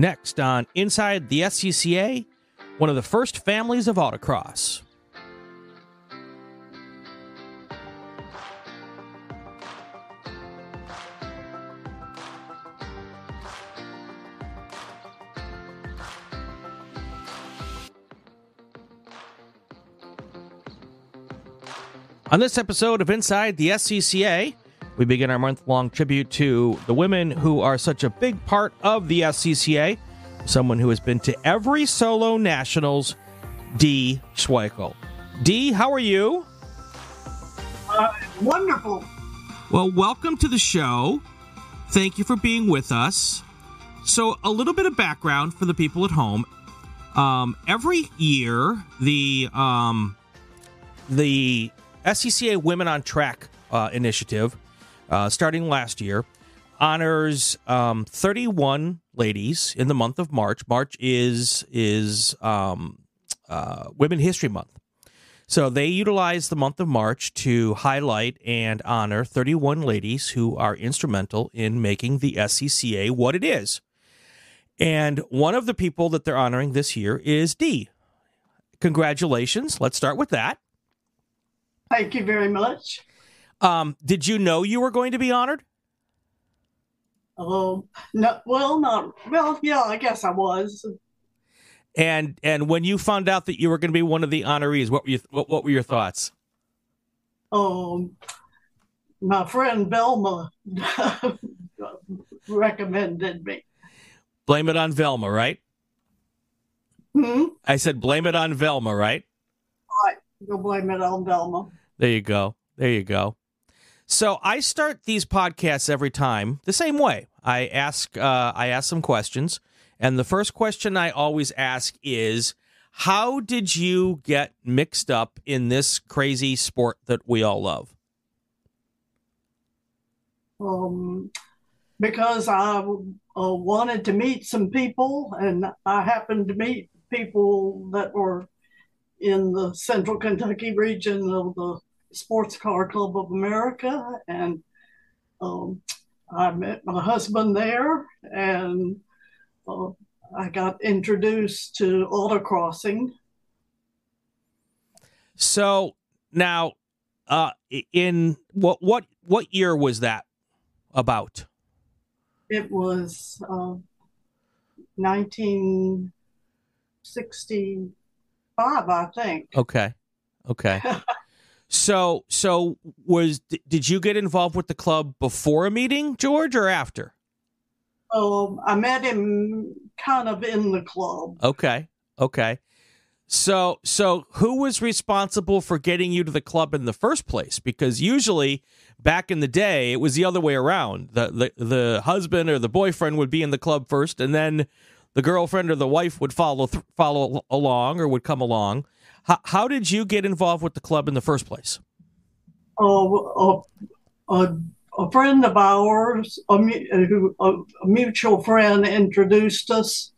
Next on Inside the SCCA, one of the first families of autocross. On this episode of Inside the SCCA, we begin our month long tribute to the women who are such a big part of the SCCA. Someone who has been to every solo nationals, Dee Schweikle. Dee, how are you? Uh, wonderful. Well, welcome to the show. Thank you for being with us. So, a little bit of background for the people at home. Um, every year, the um, the SCCA Women on Track uh, initiative, uh, starting last year, honors um, 31 ladies in the month of March. March is is um, uh, Women History Month. So they utilize the month of March to highlight and honor 31 ladies who are instrumental in making the SCCA what it is. And one of the people that they're honoring this year is Dee. Congratulations. Let's start with that. Thank you very much. Um, did you know you were going to be honored? Um, no, well, not well. Yeah, I guess I was. And and when you found out that you were going to be one of the honorees, what were you, what, what were your thoughts? Um, my friend Velma recommended me. Blame it on Velma, right? Hmm? I said blame it on Velma, right? Right. You'll blame it on Velma. There you go. There you go. So I start these podcasts every time the same way. I ask uh, I ask some questions, and the first question I always ask is, "How did you get mixed up in this crazy sport that we all love?" Um, because I uh, wanted to meet some people, and I happened to meet people that were in the Central Kentucky region of the Sports Car Club of America, and um, I met my husband there, and uh, I got introduced to autocrossing. So now, uh, in what what what year was that about? It was uh, 1965, I think. Okay, okay. So, so was did you get involved with the club before a meeting, George, or after? Um, I met him kind of in the club. Okay, okay. So, so who was responsible for getting you to the club in the first place? Because usually, back in the day, it was the other way around. The the, the husband or the boyfriend would be in the club first, and then the girlfriend or the wife would follow th- follow along or would come along. How, how did you get involved with the club in the first place? Uh, a, a friend of ours, a, a, a, mutual friend, introduced us.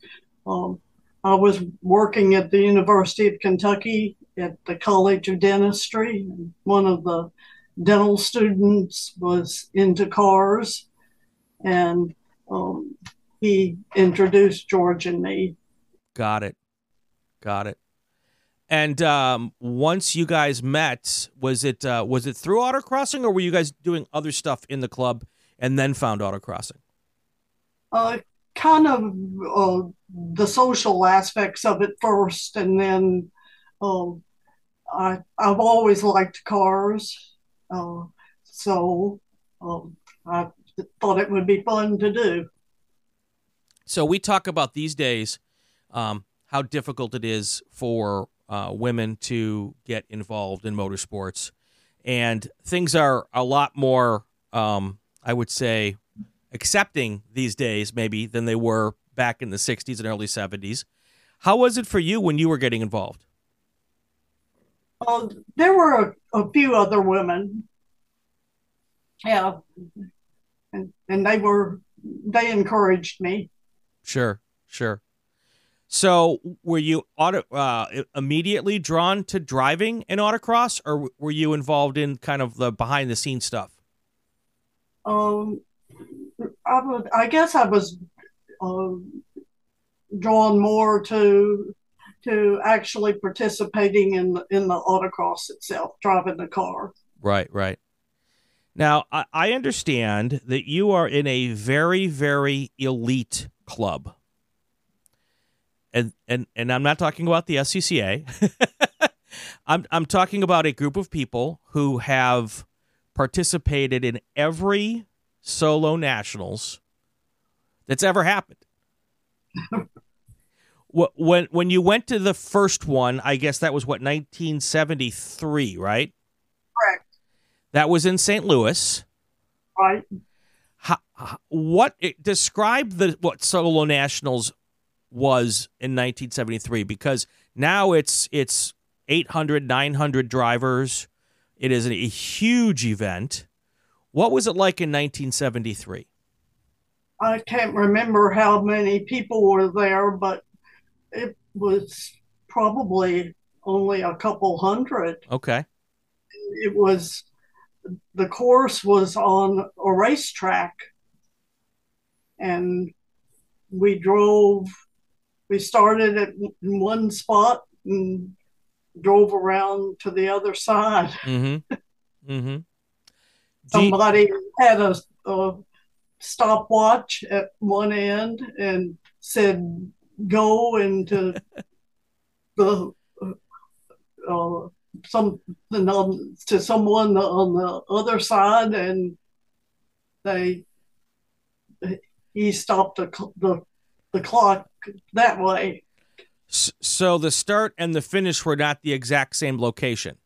Um, I was working at the University of Kentucky at the College of Dentistry. One of the dental students was into cars, and um, he introduced George and me. Got it. Got it. And um, once you guys met, was it uh, was it through autocrossing, or were you guys doing other stuff in the club and then found autocrossing? Uh, kind of uh, the social aspects of it first, and then uh, I I've always liked cars, uh, so um, I thought it would be fun to do. So we talk about these days um, how difficult it is for uh, women to get involved in motorsports, and things are a lot more, um, I would say, accepting these days maybe than they were back in the '60s and early '70s. How was it for you when you were getting involved? Well, there were a, a few other women, yeah, and, and they were they encouraged me. Sure, sure. So, were you auto, uh, immediately drawn to driving an autocross, or were you involved in kind of the behind the scenes stuff? Um, I would, I guess I was uh, drawn more to to actually participating in the, in the autocross itself, driving the car. Right, right. Now, I, I understand that you are in a very, very elite club. And and and I'm not talking about the SCCA. I'm I'm talking about a group of people who have participated in every solo nationals that's ever happened. when when you went to the first one, I guess that was what 1973, right? Correct. That was in St. Louis. Right. How, what describe the what solo nationals was in 1973 because now it's it's 800 900 drivers. It is a huge event. What was it like in 1973 i can't remember how many people were there but it was probably only a couple hundred. Okay. It was the course was on a racetrack and we drove we started at one spot and drove around to the other side. Mm-hmm. Mm-hmm. Somebody you- had a, a stopwatch at one end and said, "Go into the uh, some to someone on the other side," and they he stopped the the, the clock that way. So the start and the finish were not the exact same location.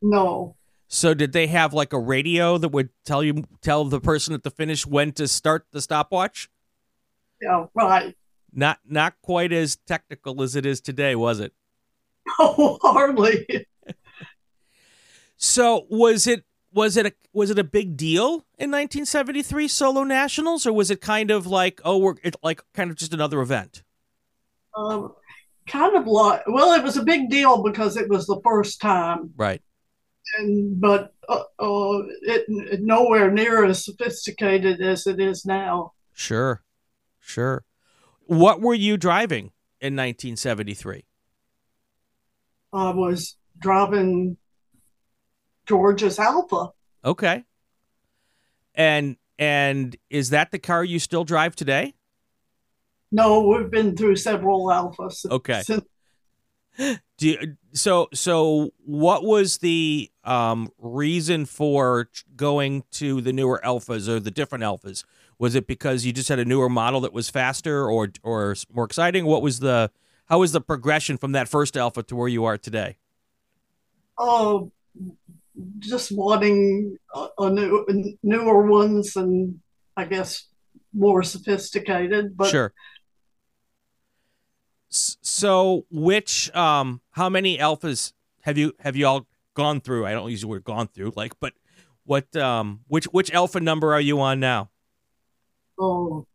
No. So did they have like a radio that would tell you tell the person at the finish when to start the stopwatch? Yeah, right. Not not quite as technical as it is today, was it? Oh, hardly. so was it was it a was it a big deal in 1973 solo nationals or was it kind of like oh we're it, like kind of just another event? Um, kind of like well it was a big deal because it was the first time. Right. And but uh, uh, it, nowhere near as sophisticated as it is now. Sure. Sure. What were you driving in 1973 i was driving George's Alfa. Okay. And and is that the car you still drive today? No, we've been through several alfas. Okay. Since- Do you, so so what was the um, reason for going to the newer alfas or the different alfas? Was it because you just had a newer model that was faster or or more exciting? What was the how was the progression from that first alfa to where you are today? Oh, just wanting a, a new, newer ones and I guess more sophisticated. But sure. So, which, um, how many alfas have you have you all gone through? I don't use the word "gone through," like, but what, um, which which alfa number are you on now? Oh,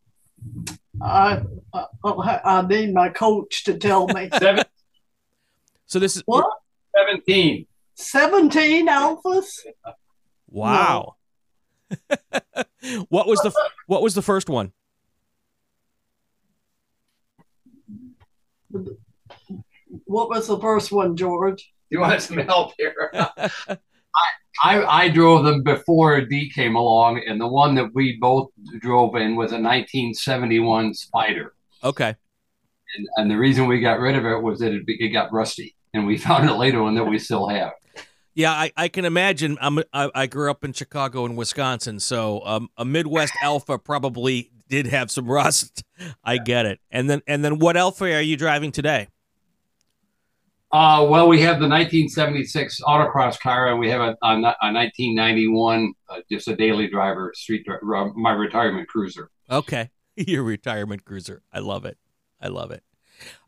I I, I need my coach to tell me. Seven. So this is what? Seventeen. 17 alfas. Wow. No. what was the what was the first one? What was the first one, George? You want some help here? I, I, I drove them before Dee came along, and the one that we both drove in was a 1971 Spider. Okay. And, and the reason we got rid of it was that it, it got rusty, and we found it later on that we still have. Yeah, I, I can imagine. I'm, I, I grew up in Chicago and Wisconsin, so um, a Midwest Alfa probably did have some rust. I get it. And then and then what Alfa are you driving today? Uh, well, we have the 1976 autocross car, and we have a, a, a 1991, uh, just a daily driver, street driver, my retirement cruiser. Okay, your retirement cruiser. I love it. I love it.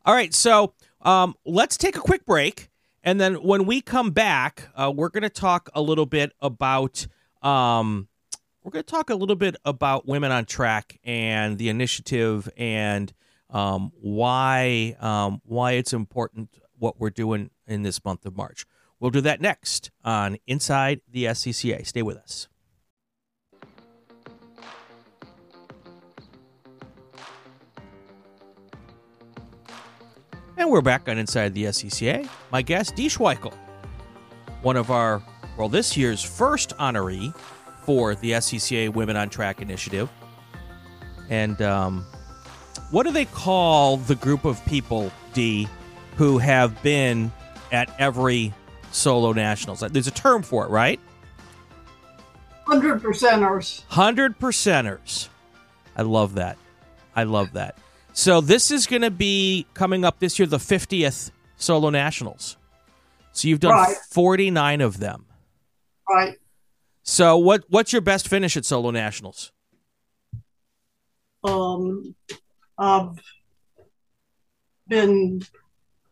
All right, so um, let's take a quick break. And then when we come back, uh, we're going to talk a little bit about um, we're going to talk a little bit about women on track and the initiative and um, why um, why it's important what we're doing in this month of March. We'll do that next on Inside the SCCA. Stay with us. And we're back on Inside the SCCA. My guest, Dee Schweikle, one of our, well, this year's first honoree for the SCCA Women on Track initiative. And um, what do they call the group of people, Dee, who have been at every solo nationals? There's a term for it, right? Hundred percenters. Hundred percenters. I love that. I love that. So this is going to be coming up this year, the 50th Solo Nationals. So you've done Right. 49 of them. Right. So what what's your best finish at Solo Nationals? Um, I've been.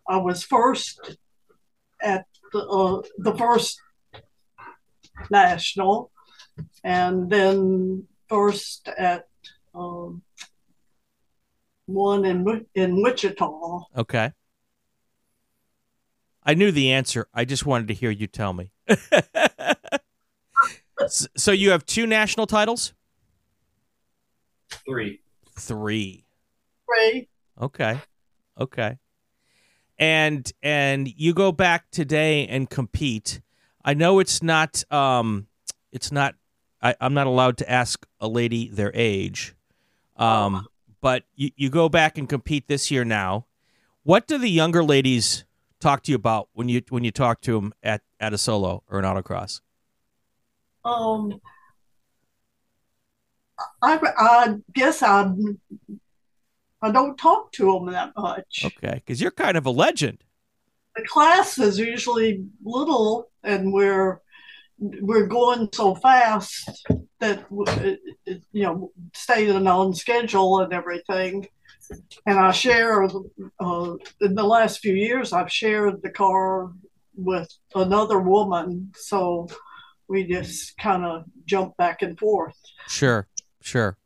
I was first at the uh, the first national, and then first at um, one in in Wichita. Okay. I knew the answer. I just wanted to hear you tell me. So you have two national titles? Three. Three. Three. Okay. Okay. And and you go back today and compete. I know it's not um it's not I, I'm not allowed to ask a lady their age. Um but you, you go back and compete this year now. What do the younger ladies talk to you about when you when you talk to them at, at a solo or an autocross? Um, I I guess I I don't talk to them that much. Okay, because you're kind of a legend. the class is usually little and we're we're going so fast that it, you know staying on schedule and everything. And i share uh, in the last few years i've shared the car with another woman so we just kind of jump back and forth. Sure, sure.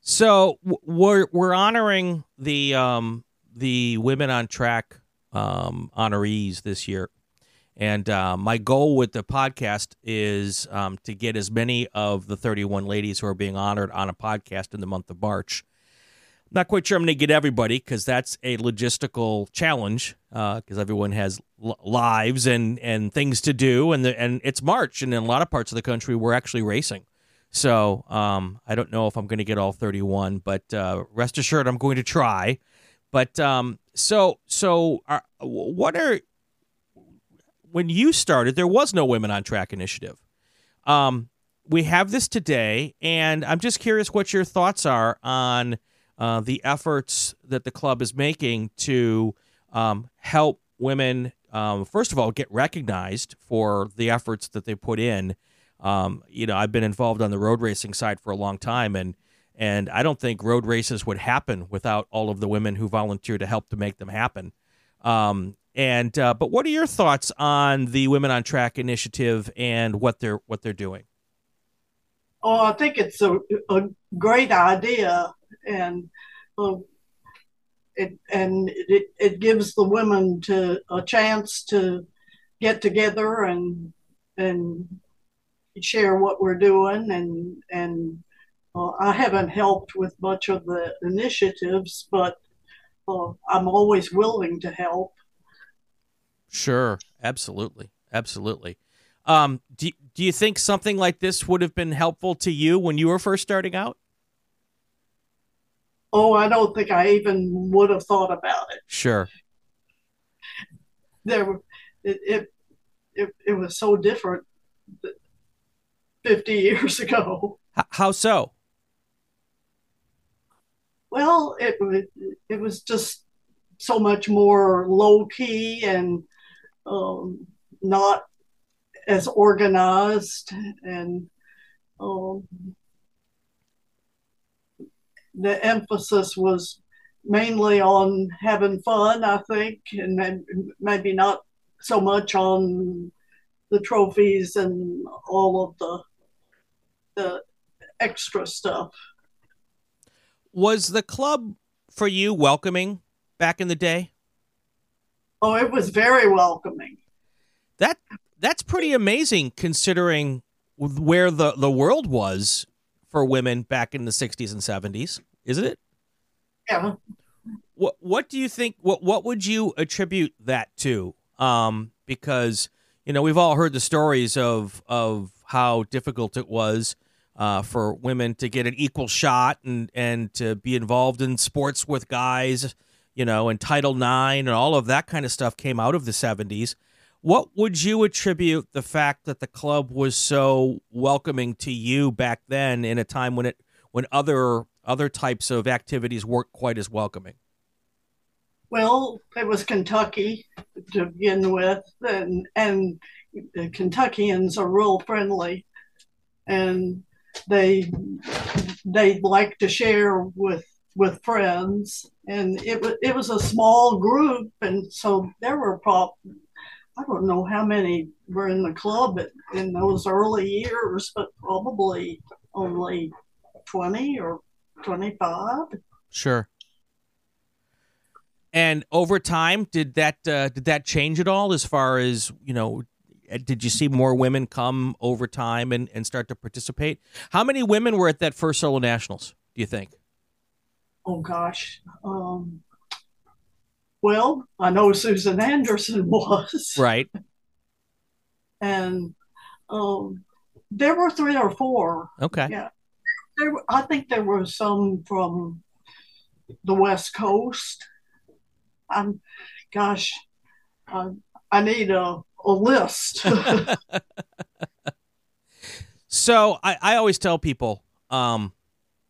So we're we're honoring the um the women on track um honorees this year, and uh, my goal with the podcast is um, to get as many of the 31 ladies who are being honored on a podcast in the month of March. Not quite sure I'm going to get everybody because that's a logistical challenge because everyone has l- lives and, and things to do, and the, and it's March, and in a lot of parts of the country we're actually racing. So um, I don't know if I'm going to get all 31, but uh, rest assured I'm going to try. But um, so so are, what are when you started? There was no Women on Track initiative. Um, we have this today, and I'm just curious what your thoughts are on uh, the efforts that the club is making to um, help women. Um, first of all, get recognized for the efforts that they put in. Um, you know, I've been involved on the road racing side for a long time, and and I don't think road races would happen without all of the women who volunteer to help to make them happen. Um, and uh, but what are your thoughts on the Women on Track initiative and what they're what they're doing? Oh, I think it's a, a great idea, and uh, it and it, it gives the women to a chance to get together and and share what we're doing, and and uh, I haven't helped with much of the initiatives, but uh, I'm always willing to help. Sure, absolutely, absolutely. Um, do do you think something like this would have been helpful to you when you were first starting out? Oh, I don't think I even would have thought about it. Sure. there were- it, it it it was so different 50 years ago how so? well it was it was just so much more low key and um, not as organized and um, the emphasis was mainly on having fun i think and maybe not so much on the trophies and all of the the extra stuff Was the club for you welcoming back in the day? Oh it was very welcoming That that's pretty amazing considering where the the world was for women back in the 60s and 70s, isn't it? yeah what what do you think? What what would you attribute that to? Um, because you know we've all heard the stories of of how difficult it was uh, for women to get an equal shot and and to be involved in sports with guys. You know, and Title IX and all of that kind of stuff came out of the seventies. What would you attribute the fact that the club was so welcoming to you back then in a time when it when other other types of activities weren't quite as welcoming? Well, it was Kentucky to begin with, and and the Kentuckians are real friendly, and they they like to share with with friends, and it was it was a small group, and so there were probably I don't know how many were in the club in those early years, but probably only 20 or 25. Sure. And over time, did that uh, did that change at all? As far as you know, uh, did you see more women come over time and, and start to participate? How many women were at that first solo nationals? Do you think? Oh gosh, um, well, I know Susan Anderson was. Right. And um, there were three or four. Okay. Yeah. There, I think there were some from the West Coast. I'm, gosh, uh, I need a, a list. so I, I always tell people, um,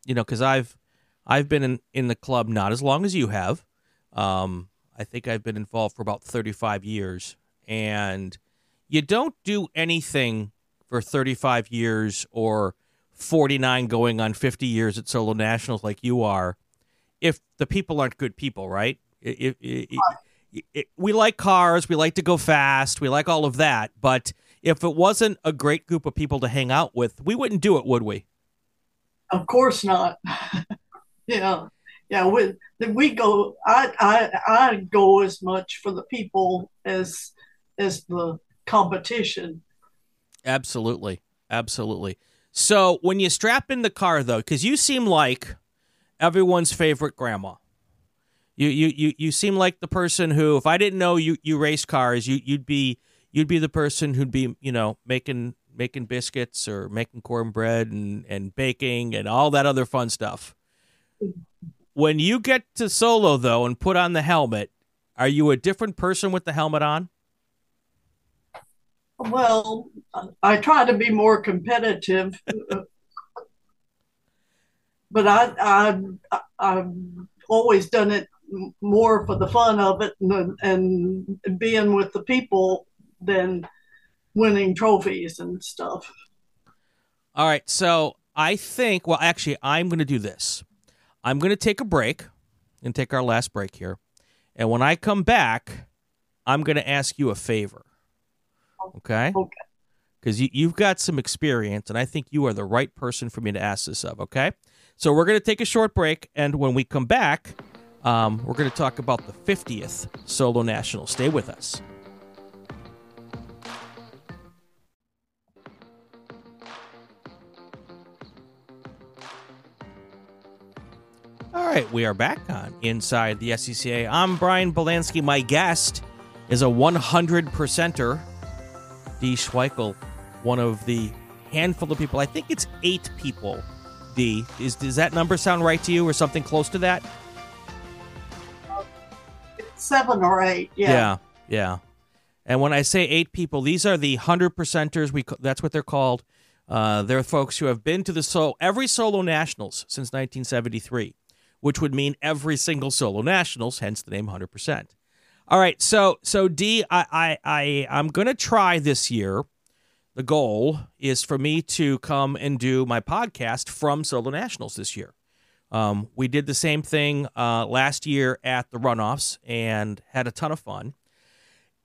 you know, because I've I've been in, in the club not as long as you have. Um, I think I've been involved for about 35 years. And you don't do anything for 35 years or 49 going on 50 years at Solo Nationals like you are if the people aren't good people, right? It, it, it, we like cars, we like to go fast, we like all of that. But if it wasn't a great group of people to hang out with, we wouldn't do it, would we? Of course not. yeah yeah, we we go. I I I go as much for the people as as the competition. Absolutely, absolutely. So when you strap in the car, though, because you seem like everyone's favorite grandma. You, you you you seem like the person who, if I didn't know you you race cars, you you'd be you'd be the person who'd be you know making making biscuits or making cornbread and and baking and all that other fun stuff. When you get to solo though and put on the helmet, are you a different person with the helmet on? Well, I try to be more competitive, but I, I I've always done it more for the fun of it and, and being with the people than winning trophies and stuff. All right, so I think well actually I'm going to do this. I'm going to take a break and take our last break here. And when I come back, I'm going to ask you a favor. Okay? Okay. Because you, you've got some experience, and I think you are the right person for me to ask this of. Okay? So we're going to take a short break. And when we come back, um, we're going to talk about the 50th Solo National. Stay with us. All right, we are back on Inside the SCCA. I'm Brian Belansky. My guest is a 100 percenter, Dee. Schweikle, one of the handful of people. I think it's eight people. Dee. Is does that number sound right to you, or something close to that? Seven or eight. Yeah. Yeah. Yeah. And when I say eight people, these are the hundred percenters. We that's what they're called. Uh, they're folks who have been to the so every solo nationals since 1973 which would mean every single solo nationals, hence the name 100%. All right, so so Dee, I I, I I'm gonna try this year. The goal is for me to come and do my podcast from Solo Nationals this year. Um, we did the same thing uh, last year at the runoffs and had a ton of fun.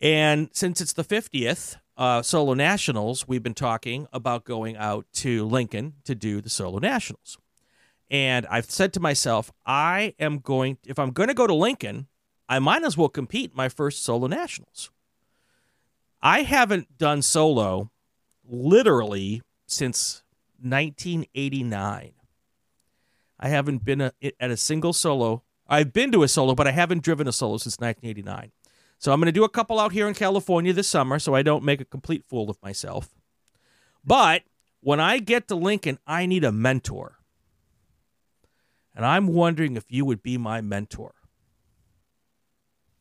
And since it's the 50th uh, Solo Nationals, we've been talking about going out to Lincoln to do the Solo Nationals. And I've said to myself, I am going, if I'm going to go to Lincoln, I might as well compete my first solo nationals. I haven't done solo literally since 1989. I haven't been a, at a single solo I've been to a solo, but I haven't driven a solo since 1989. So I'm going to do a couple out here in California this summer so I don't make a complete fool of myself. But when I get to Lincoln, I need a mentor. And I'm wondering if you would be my mentor.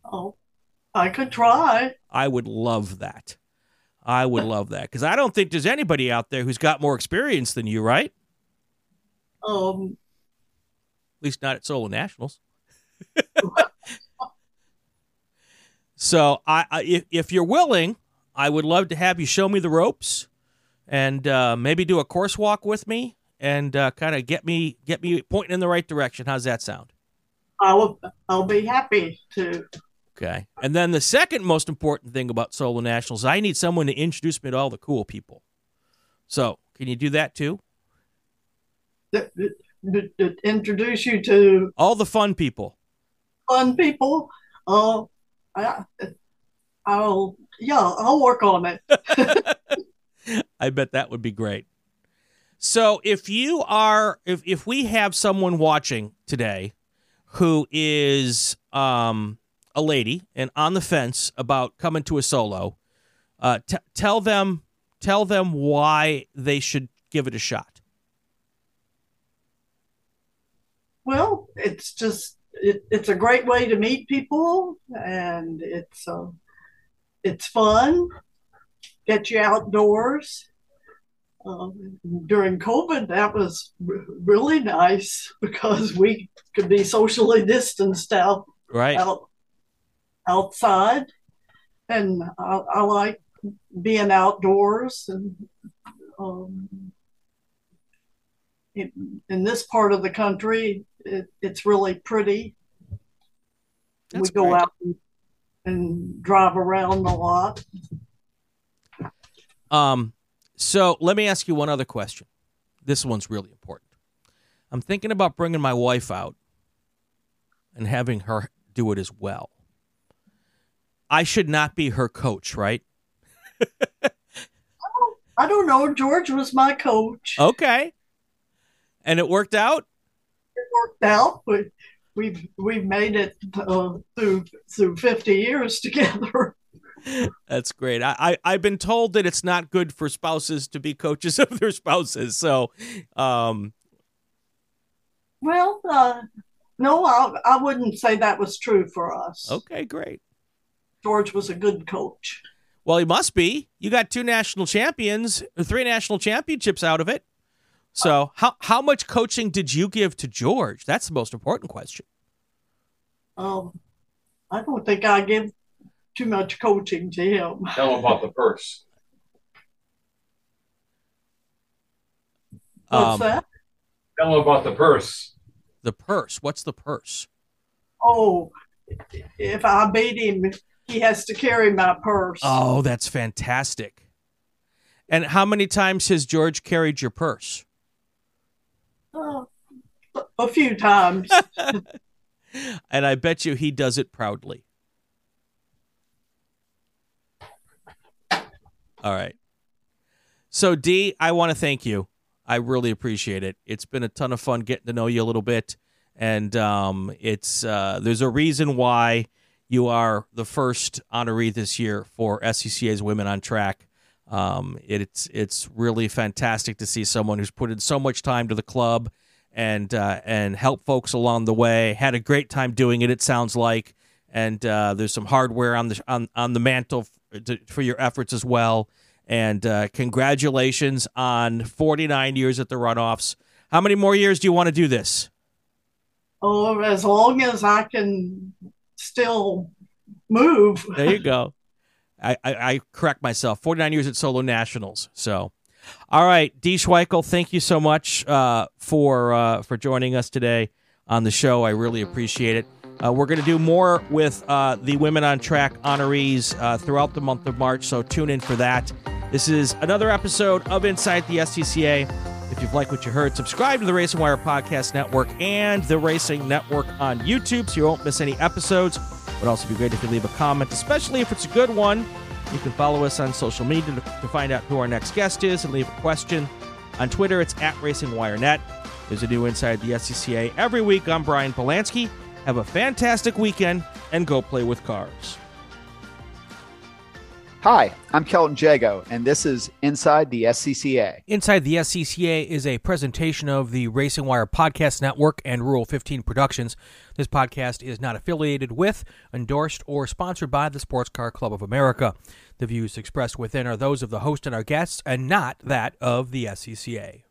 Oh, I could try. I would love that. I would love that because I don't think there's anybody out there who's got more experience than you, right? Um, At least not at Solo Nationals. so I, I if, if you're willing, I would love to have you show me the ropes and uh, maybe do a course walk with me and uh, kind of get me get me pointing in the right direction. How's that sound? I will. I'll be happy to. Okay. And then the second most important thing about Solo Nationals, I need someone to introduce me to all the cool people. So, can you do that too? th- th- th- th- introduce you to All the fun people. fun people. Uh, I, I'll yeah, I'll work on it. I bet that would be great. So if you are if if we have someone watching today who is um a lady and on the fence about coming to a solo, uh t- tell them tell them why they should give it a shot. Well, it's just it, it's a great way to meet people, and it's uh, it's fun. Get you outdoors. Um, during COVID, that was r- really nice because we could be socially distanced out Right? out outside, and I, I like being outdoors and um, in, in this part of the country, it, it's really pretty. That's we go great. out and, and drive around a lot. Um, so let me ask you one other question. This one's really important. I'm thinking about bringing my wife out and having her do it as well. I should not be her coach, right? I don't know. George was my coach. Okay. And it worked out? It worked out. We, we've we've made it uh, through through fifty years together. That's great. I, I, I've been told that it's not good for spouses to be coaches of their spouses. So, um, Well, uh, no, I, I wouldn't say that was true for us. okay, great. George was a good coach. Well, he must be. You got two national champions, three national championships out of it. So, how how much coaching did you give to George? That's the most important question. Um, I don't think I give too much coaching to him. Tell him about the purse. What's Um, that? Tell him about the purse. The purse. What's the purse? Oh, if I beat him, he has to carry my purse. Oh, that's fantastic. And how many times has George carried your purse? Uh, a few times. And I bet you he does it proudly. All right. So, Dee, I want to thank you. I really appreciate it. It's been a ton of fun getting to know you a little bit, and um, it's uh, there's a reason why you are the first honoree this year for SCCA's Women on Track. Um, it's it's really fantastic to see someone who's put in so much time to the club and uh, and help folks along the way. Had a great time doing it. It sounds like, and uh, there's some hardware on the on on the mantle to, for your efforts as well. And uh, congratulations on 49 years at the runoffs. How many more years do you want to do this? oh, as long as I can still move. There you go. I, I, I correct myself. 49 years at Solo Nationals. So, all right, Dee Schweikle, thank you so much uh, for uh, for joining us today on the show. I really appreciate it. Uh, we're going to do more with uh, the Women on Track honorees uh, throughout the month of March, so tune in for that. This is another episode of Inside the SCCA. If you've liked what you heard, subscribe to the Racing Wire Podcast Network and the Racing Network on YouTube so you won't miss any episodes. It would also be great if you leave a comment, especially if it's a good one. You can follow us on social media to, find out who our next guest is and leave a question. On Twitter, it's at RacingWireNet. There's a new Inside the SCCA every week. I'm Brian Polanski. Have a fantastic weekend and go play with cars. Hi, I'm Kelton Jago, and this is Inside the SCCA. Inside the SCCA is a presentation of the Racing Wire Podcast Network and Rural 15 Productions. This podcast is not affiliated with, endorsed, or sponsored by the Sports Car Club of America. The views expressed within are those of the host and our guests, and not that of the SCCA.